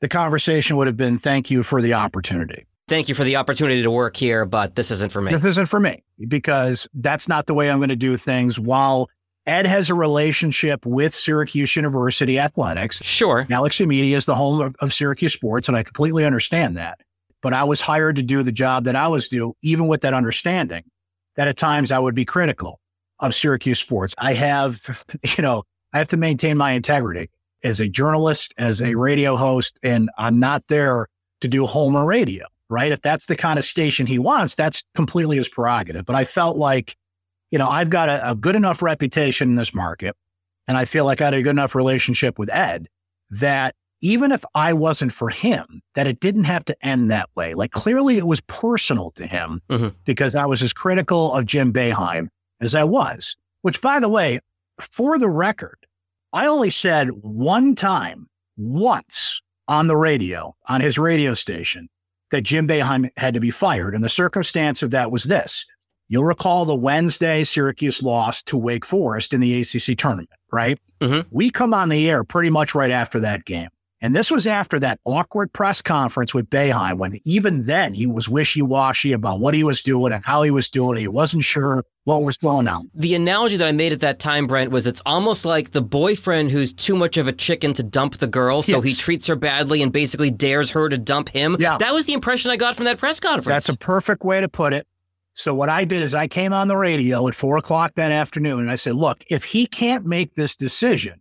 The conversation would have been, thank you for the opportunity thank you for the opportunity to work here, but this isn't for me. This isn't for me because that's not the way I'm going to do things. While Ed has a relationship with Syracuse University athletics. Sure. Galaxy Media is the home of, of Syracuse sports, and I completely understand that. But I was hired to do the job that I was doing, even with that understanding that at times I would be critical of Syracuse sports. I have, you know, I have to maintain my integrity as a journalist, as a mm-hmm. radio host, and I'm not there to do Homer radio right? If that's the kind of station he wants, that's completely his prerogative. But I felt like, you know, I've got a, a good enough reputation in this market, and I feel like I had a good enough relationship with Ed that even if I wasn't for him, that it didn't have to end that way. Like clearly it was personal to him mm-hmm. because I was as critical of Jim Boeheim as I was, which by the way, for the record, I only said one time, once on the radio, on his radio station, that Jim Boeheim had to be fired. And the circumstance of that was this. You'll recall the Wednesday Syracuse lost to Wake Forest in the ACC tournament, right? Mm-hmm. We come on the air pretty much right after that game. And this was after that awkward press conference with Boeheim, when even then he was wishy washy about what he was doing and how he was doing it. He wasn't sure what was going on. The analogy that I made at that time, Brent, was it's almost like the boyfriend who's too much of a chicken to dump the girl, so yes. he treats her badly and basically dares her to dump him. Yeah. That was the impression I got from that press conference. That's a perfect way to put it. So what I did is I came on the radio at four o'clock that afternoon and I said, look, if he can't make this decision,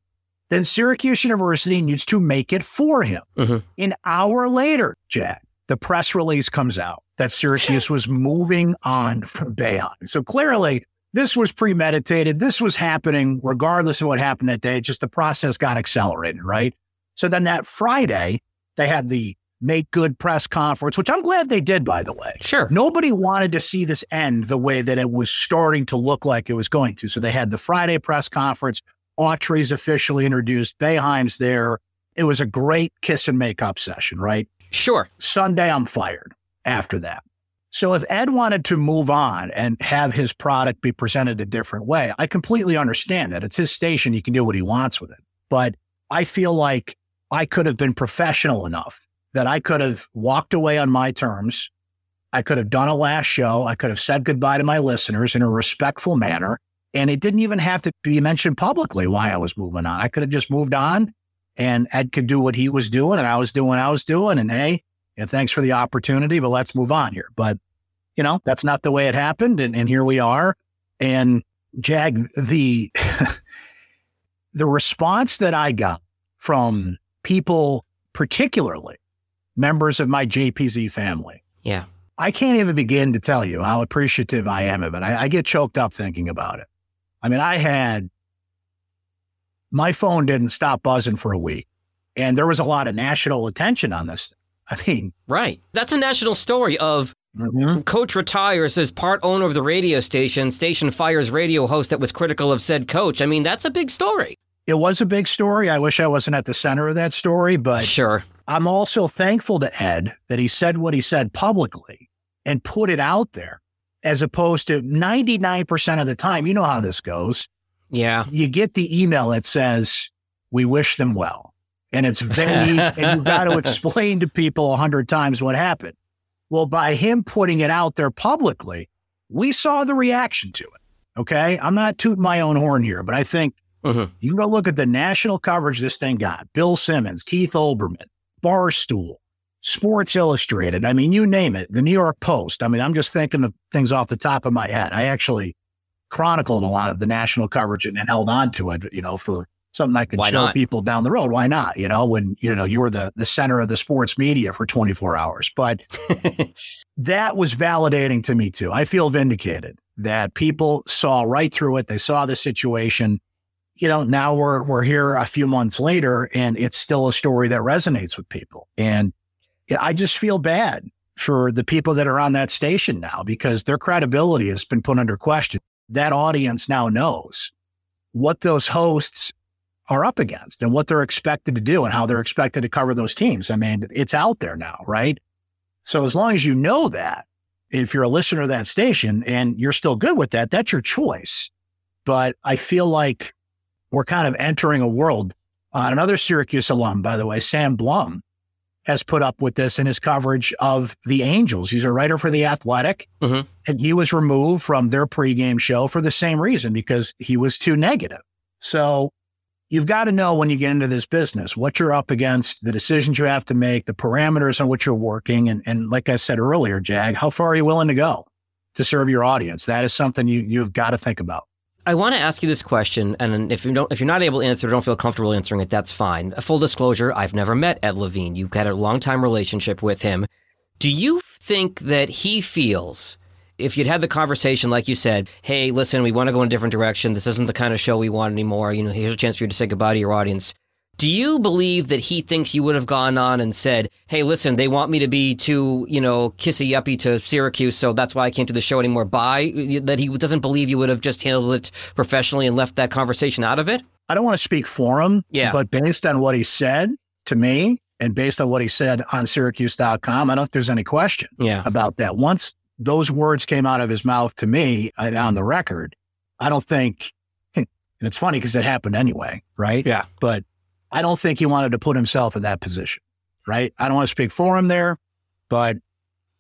then Syracuse University needs to make it for him. Mm-hmm. An hour later, Jack, the press release comes out that Syracuse was moving on from Boeheim. So clearly, this was premeditated. This was happening regardless of what happened that day. Just the process got accelerated, right? So then that Friday, they had the make good press conference, which I'm glad they did, by the way. Sure. Nobody wanted to see this end the way that it was starting to look like it was going to. So they had the Friday press conference. Autry's officially introduced. Boeheim's there. It was a great kiss and make up session, right? Sure. Sunday, I'm fired after that. So if Ed wanted to move on and have his product be presented a different way, I completely understand that. It's his station. He can do what he wants with it. but I feel like I could have been professional enough that I could have walked away on my terms. I could have done a last show. I could have said goodbye to my listeners in a respectful manner. And it didn't even have to be mentioned publicly why I was moving on. I could have just moved on and Ed could do what he was doing and I was doing what I was doing. And hey, and thanks for the opportunity, but let's move on here. But, you know, that's not the way it happened. And, and here we are. And Jag, the, the response that I got from people, particularly members of my JPZ family. Yeah. I can't even begin to tell you how appreciative I am of it. I, I get choked up thinking about it. I mean, I had my phone didn't stop buzzing for a week, and there was a lot of national attention on this. I mean, right. That's a national story of mm-hmm. coach retires as part owner of the radio station, station fires radio host that was critical of said coach. I mean, that's a big story. It was a big story. I wish I wasn't at the center of that story, but sure. I'm also thankful to Ed that he said what he said publicly and put it out there as opposed to 99% of the time. You know how this goes. Yeah. You get the email that says, We wish them well. And it's vague, and you've got to explain to people a hundred times what happened. Well, by him putting it out there publicly, we saw the reaction to it. Okay. I'm not tooting my own horn here, but I think mm-hmm. you can go look at the national coverage this thing got Bill Simmons, Keith Olbermann, Barstool, Sports Illustrated. I mean, you name it, the New York Post. I mean, I'm just thinking of things off the top of my head. I actually chronicled a lot of the national coverage and, and held on to it, you know, for something I could Why show not? people down the road. Why not? You know, when, you know, you were the, the center of the sports media for 24 hours. But that was validating to me too. I feel vindicated that people saw right through it. They saw the situation. You know, now we're we're here a few months later and it's still a story that resonates with people. And I just feel bad for the people that are on that station now because their credibility has been put under question that audience now knows what those hosts are up against and what they're expected to do and how they're expected to cover those teams. I mean, it's out there now, right? So as long as you know that, if you're a listener to that station and you're still good with that, that's your choice. But I feel like we're kind of entering a world. Uh, another Syracuse alum, by the way, Sam Blum, has put up with this in his coverage of the Angels. He's a writer for The Athletic, mm-hmm. and he was removed from their pregame show for the same reason because he was too negative. So you've got to know when you get into this business what you're up against, the decisions you have to make, the parameters on which you're working. And, and like I said earlier, Jag, how far are you willing to go to serve your audience? That is something you, you've got to think about. I want to ask you this question, and if you don't, if you're not able to answer, don't feel comfortable answering it. That's fine. A full disclosure: I've never met Ed Levine. You've had a long time relationship with him. Do you think that he feels, if you'd had the conversation, like you said, hey, listen, we want to go in a different direction. This isn't the kind of show we want anymore. You know, here's a chance for you to say goodbye to your audience. Do you believe that he thinks you would have gone on and said, "Hey, listen, they want me to be too, you know, kissy uppy to Syracuse, so that's why I came to the show anymore"? Bye. That he doesn't believe you would have just handled it professionally and left that conversation out of it. I don't want to speak for him, yeah. but based on what he said to me and based on what he said on Syracuse.com, I don't think there's any question yeah. about that. Once those words came out of his mouth to me on the record, I don't think. And it's funny because it happened anyway, right? Yeah. But I don't think he wanted to put himself in that position, right? I don't want to speak for him there, but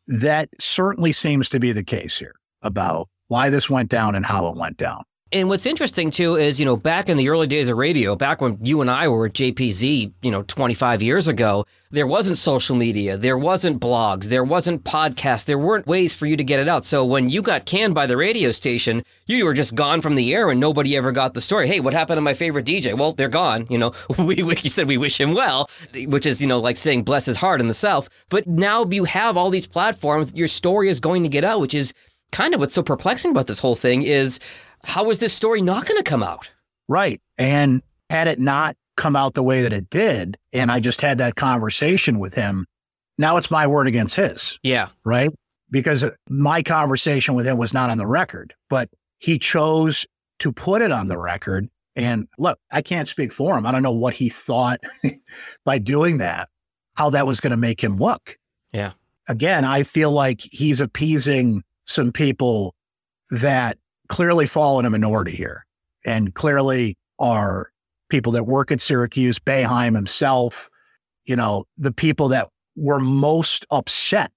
that certainly seems to be the case here about why this went down and how it went down. And what's interesting too is, you know, back in the early days of radio, back when you and I were at JPZ, you know, 25 years ago, there wasn't social media, there wasn't blogs, there wasn't podcasts, there weren't ways for you to get it out. So when you got canned by the radio station, you were just gone from the air and nobody ever got the story. Hey, what happened to my favorite DJ? Well, they're gone. You know, we, we said we wish him well, which is, you know, like saying bless his heart in the South. But now you have all these platforms, your story is going to get out, which is kind of what's so perplexing about this whole thing is how is this story not going to come out? Right. And had it not come out the way that it did, and I just had that conversation with him, now it's my word against his. Yeah. Right. Because my conversation with him was not on the record, but he chose to put it on the record. And look, I can't speak for him. I don't know what he thought by doing that, how that was going to make him look. Yeah. Again, I feel like he's appeasing some people that clearly fall in a minority here and clearly are people that work at Syracuse, Boeheim himself, you know, the people that were most upset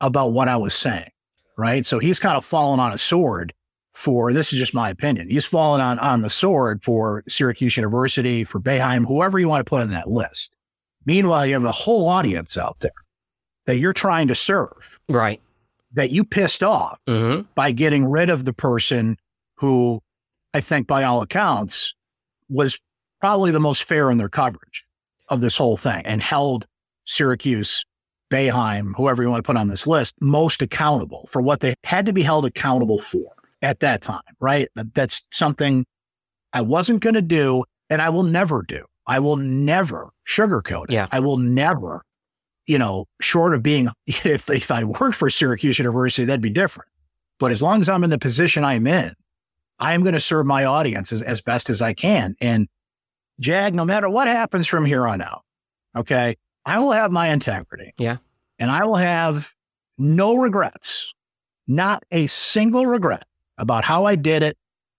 about what I was saying. Right. So he's kind of fallen on a sword for this is just my opinion. He's fallen on on the sword for Syracuse University, for Boeheim, whoever you want to put on that list. Meanwhile, you have a whole audience out there that you're trying to serve. Right. That you pissed off Mm-hmm. by getting rid of the person who I think by all accounts was probably the most fair in their coverage of this whole thing and held Syracuse, Boeheim, whoever you want to put on this list, most accountable for what they had to be held accountable for at that time, right? That's something I wasn't going to do and I will never do. I will never sugarcoat it. Yeah. I will never, you know, short of being, if, if I worked for Syracuse University, that'd be different. But as long as I'm in the position I'm in, I am going to serve my audience as, as best as I can. And Jag, no matter what happens from here on out, okay, I will have my integrity. Yeah. And I will have no regrets, not a single regret about how I did it,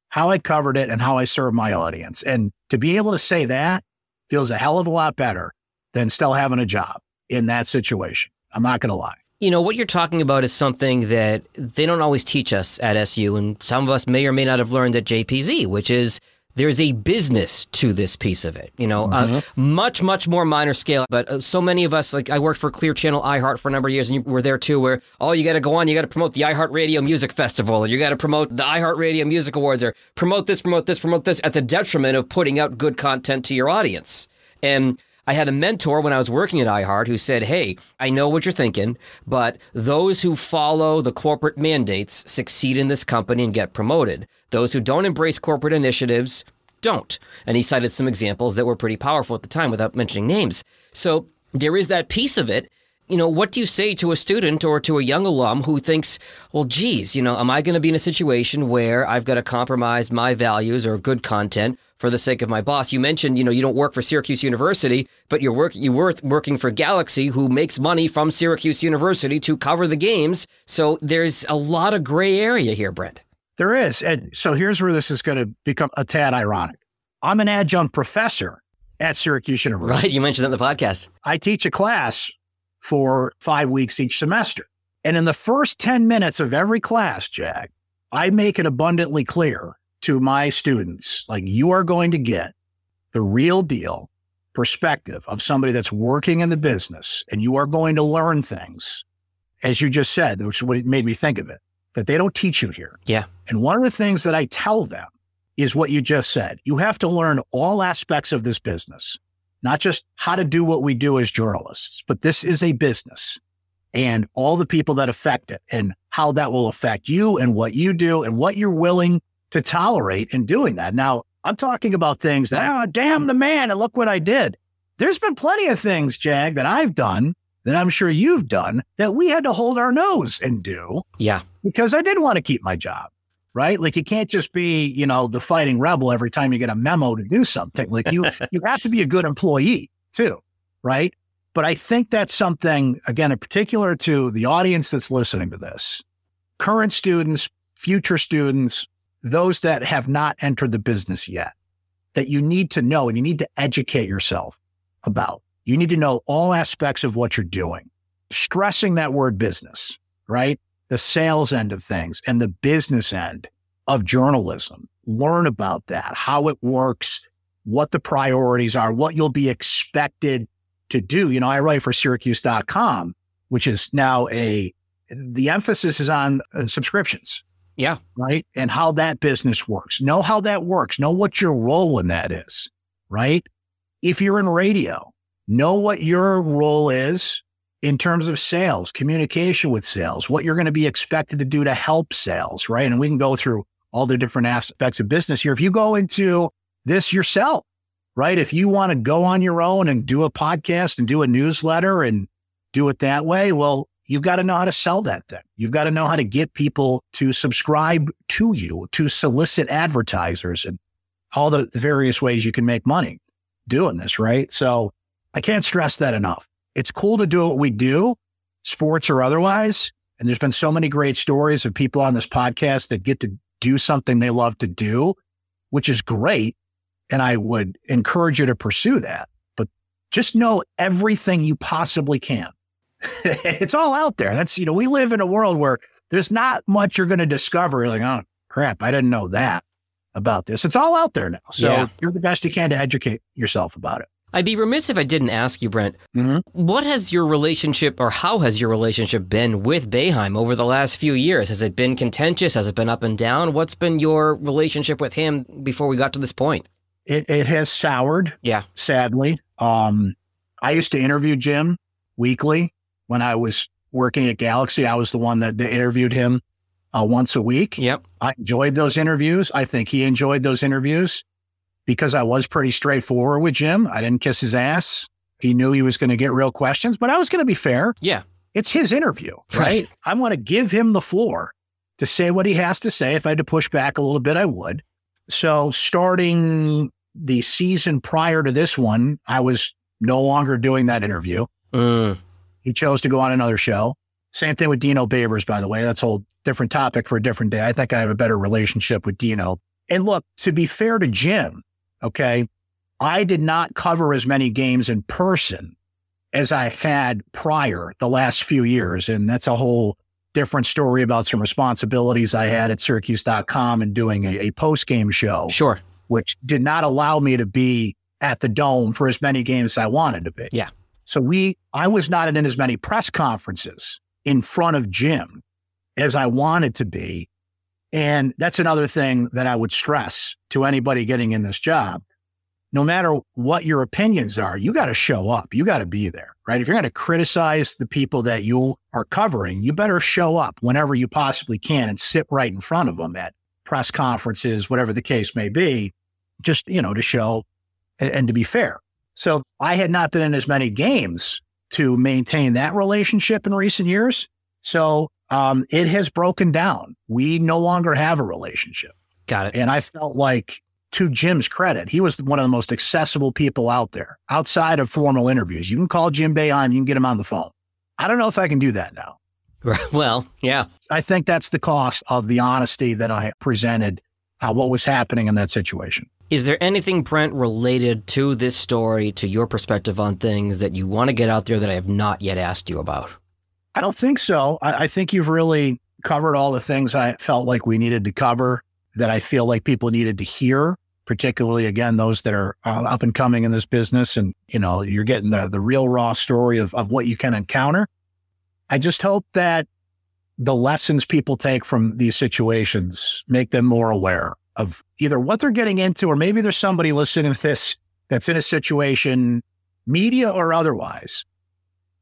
how I covered it, and how I served my audience. And to be able to say that feels a hell of a lot better than still having a job in that situation. I'm not going to lie. You know, what you're talking about is something that they don't always teach us at SU, and some of us may or may not have learned at JPZ, which is there's a business to this piece of it. You know, uh, much, much more minor scale. But uh, so many of us, like I worked for Clear Channel iHeart for a number of years, and you were there too, where, oh, you got to go on, you got to promote the iHeart Radio Music Festival, or you got to promote the iHeart Radio Music Awards, or promote this, promote this, promote this, at the detriment of putting out good content to your audience. And I had a mentor when I was working at iHeart who said, Hey, I know what you're thinking, but those who follow the corporate mandates succeed in this company and get promoted. Those who don't embrace corporate initiatives don't. And he cited some examples that were pretty powerful at the time without mentioning names. So there is that piece of it. You know, what do you say to a student or to a young alum who thinks, well, geez, you know, am I going to be in a situation where I've got to compromise my values or good content for the sake of my boss? You mentioned, you know, you don't work for Syracuse University, but you're work you were working for Galaxy, who makes money from Syracuse University to cover the games. So there's a lot of gray area here, Brent. There is. And so here's where this is going to become a tad ironic. I'm an adjunct professor at Syracuse University. Right? You mentioned that in the podcast. I teach a class for five weeks each semester. And in the first 10 minutes of every class, Jack, I make it abundantly clear to my students like, you are going to get the real deal perspective of somebody that's working in the business, and you are going to learn things, as you just said, which is what made me think of it, that they don't teach you here. Yeah. And one of the things that I tell them is what you just said. You have to learn all aspects of this business, not just how to do what we do as journalists, but this is a business and all the people that affect it and how that will affect you and what you do and what you're willing to tolerate in doing that. Now, I'm talking about things that, oh, damn the man, and look what I did. There's been plenty of things, Jag, that I've done that I'm sure you've done that we had to hold our nose and do Yeah. because I did want to keep my job, right? Like you can't just be, you know, the fighting rebel every time you get a memo to do something. Like you, you have to be a good employee too, right? But I think that's something, again, in particular to the audience that's listening to this, current students, future students, those that have not entered the business yet, that you need to know and you need to educate yourself about. You need to know all aspects of what you're doing, stressing that word business, right? The sales end of things and the business end of journalism. Learn about that, how it works, what the priorities are, what you'll be expected to do. You know, I write for Syracuse.com, which is now a, the emphasis is on uh, subscriptions Yeah. right? And how that business works. Know how that works. Know what your role in that is, right? If you're in radio, know what your role is in terms of sales, communication with sales, what you're going to be expected to do to help sales, right? And we can go through all the different aspects of business here. If you go into this yourself, right? If you want to go on your own and do a podcast and do a newsletter and do it that way, well, you've got to know how to sell that thing. You've got to know how to get people to subscribe to you, to solicit advertisers and all the various ways you can make money doing this, right? So I can't stress that enough. It's cool to do what we do, sports or otherwise. And there's been so many great stories of people on this podcast that get to do something they love to do, which is great. and I would encourage you to pursue that. But just know everything you possibly can. it's all out there. That's, you know, we live in a world where there's not much you're going to discover. You're like, oh, crap, I didn't know that about this. It's all out there now. So Yeah. you're the best you can to educate yourself about it. I'd be remiss if I didn't ask you, Brent, Mhm. what has your relationship or how has your relationship been with Boeheim over the last few years? Has it been contentious? Has it been up and down? What's been your relationship with him before we got to this point? It, it has soured, Yeah. sadly. Um, I used to interview Jim weekly when I was working at Galaxy. I was the one that, that interviewed him uh, once a week. Yep. I enjoyed those interviews. I think he enjoyed those interviews because I was pretty straightforward with Jim. I didn't kiss his ass. He knew he was going to get real questions, but I was going to be fair. Yeah. It's his interview, right? Right. I want to give him the floor to say what he has to say. If I had to push back a little bit, I would. So starting the season prior to this one, I was no longer doing that interview. Mm, He chose to go on another show. Same thing with Dino Babers, by the way. That's a whole different topic for a different day. I think I have a better relationship with Dino. And look, to be fair to Jim, okay, I did not cover as many games in person as I had prior the last few years. And that's a whole different story about some responsibilities I had at Syracuse.com and doing a, a post game show sure. which did not allow me to be at the dome for as many games as I wanted to be. Yeah. So we, I was not in as many press conferences in front of Jim as I wanted to be. And that's another thing that I would stress to anybody getting in this job. No matter what your opinions are, you got to show up. You got to be there, right? If you're going to criticize the people that you are covering, you better show up whenever you possibly can and sit right in front of them at press conferences, whatever the case may be, just, you know, to show and, and to be fair. So I had not been in as many games to maintain that relationship in recent years. So um, it has broken down. We no longer have a relationship. Got it. And I felt like, to Jim's credit, he was one of the most accessible people out there outside of formal interviews. You can call Jim Boeheim, you can get him on the phone. I don't know if I can do that now. Well, yeah. I think that's the cost of the honesty that I presented, uh, what was happening in that situation. Is there anything, Brent, related to this story, to your perspective on things that you want to get out there that I have not yet asked you about? I don't think so. I, I think you've really covered all the things I felt like we needed to cover that I feel like people needed to hear, particularly again, those that are uh, up and coming in this business. And, you know, you're getting the, the real raw story of, of what you can encounter. I just hope that the lessons people take from these situations make them more aware of either what they're getting into, or maybe there's somebody listening to this that's in a situation, media or otherwise,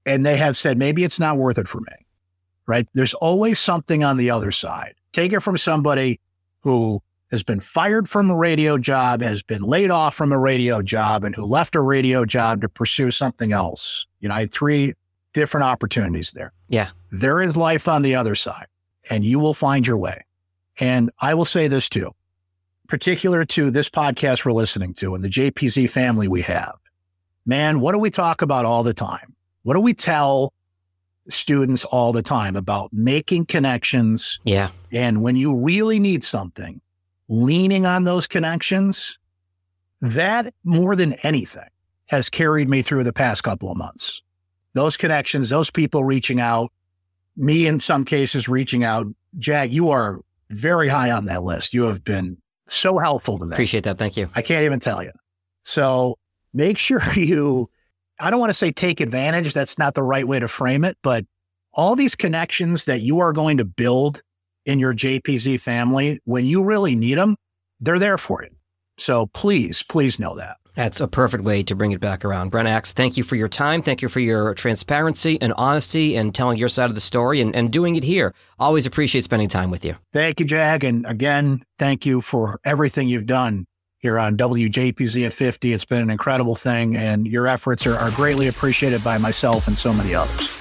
and they have said, maybe it's not worth it for me, right? There's always something on the other side. Take it from somebody who has been fired from a radio job, has been laid off from a radio job, and who left a radio job to pursue something else. You know, I had three different opportunities there. Yeah. There is life on the other side, and you will find your way. And I will say this too, particular to this podcast we're listening to and the JPZ family we have. Man, what do we talk about all the time? What do we tell students all the time about making connections? Yeah. And when you really need something, leaning on those connections, that more than anything has carried me through the past couple of months. Those connections, those people reaching out, me in some cases reaching out. Jag, you are very high on that list. You have been so helpful to me. Appreciate that. Thank you. I can't even tell you. So make sure you, I don't want to say take advantage. That's not the right way to frame it, but all these connections that you are going to build in your JPZ family, when you really need them, they're there for you. So please, please know that. That's a perfect way to bring it back around. Brent Axe, thank you for your time. Thank you for your transparency and honesty and telling your side of the story and, and doing it here. Always appreciate spending time with you. Thank you, Jag. And again, thank you for everything you've done here on WJPZ at 50. It's been an incredible thing, and your efforts are, are greatly appreciated by myself and so many others.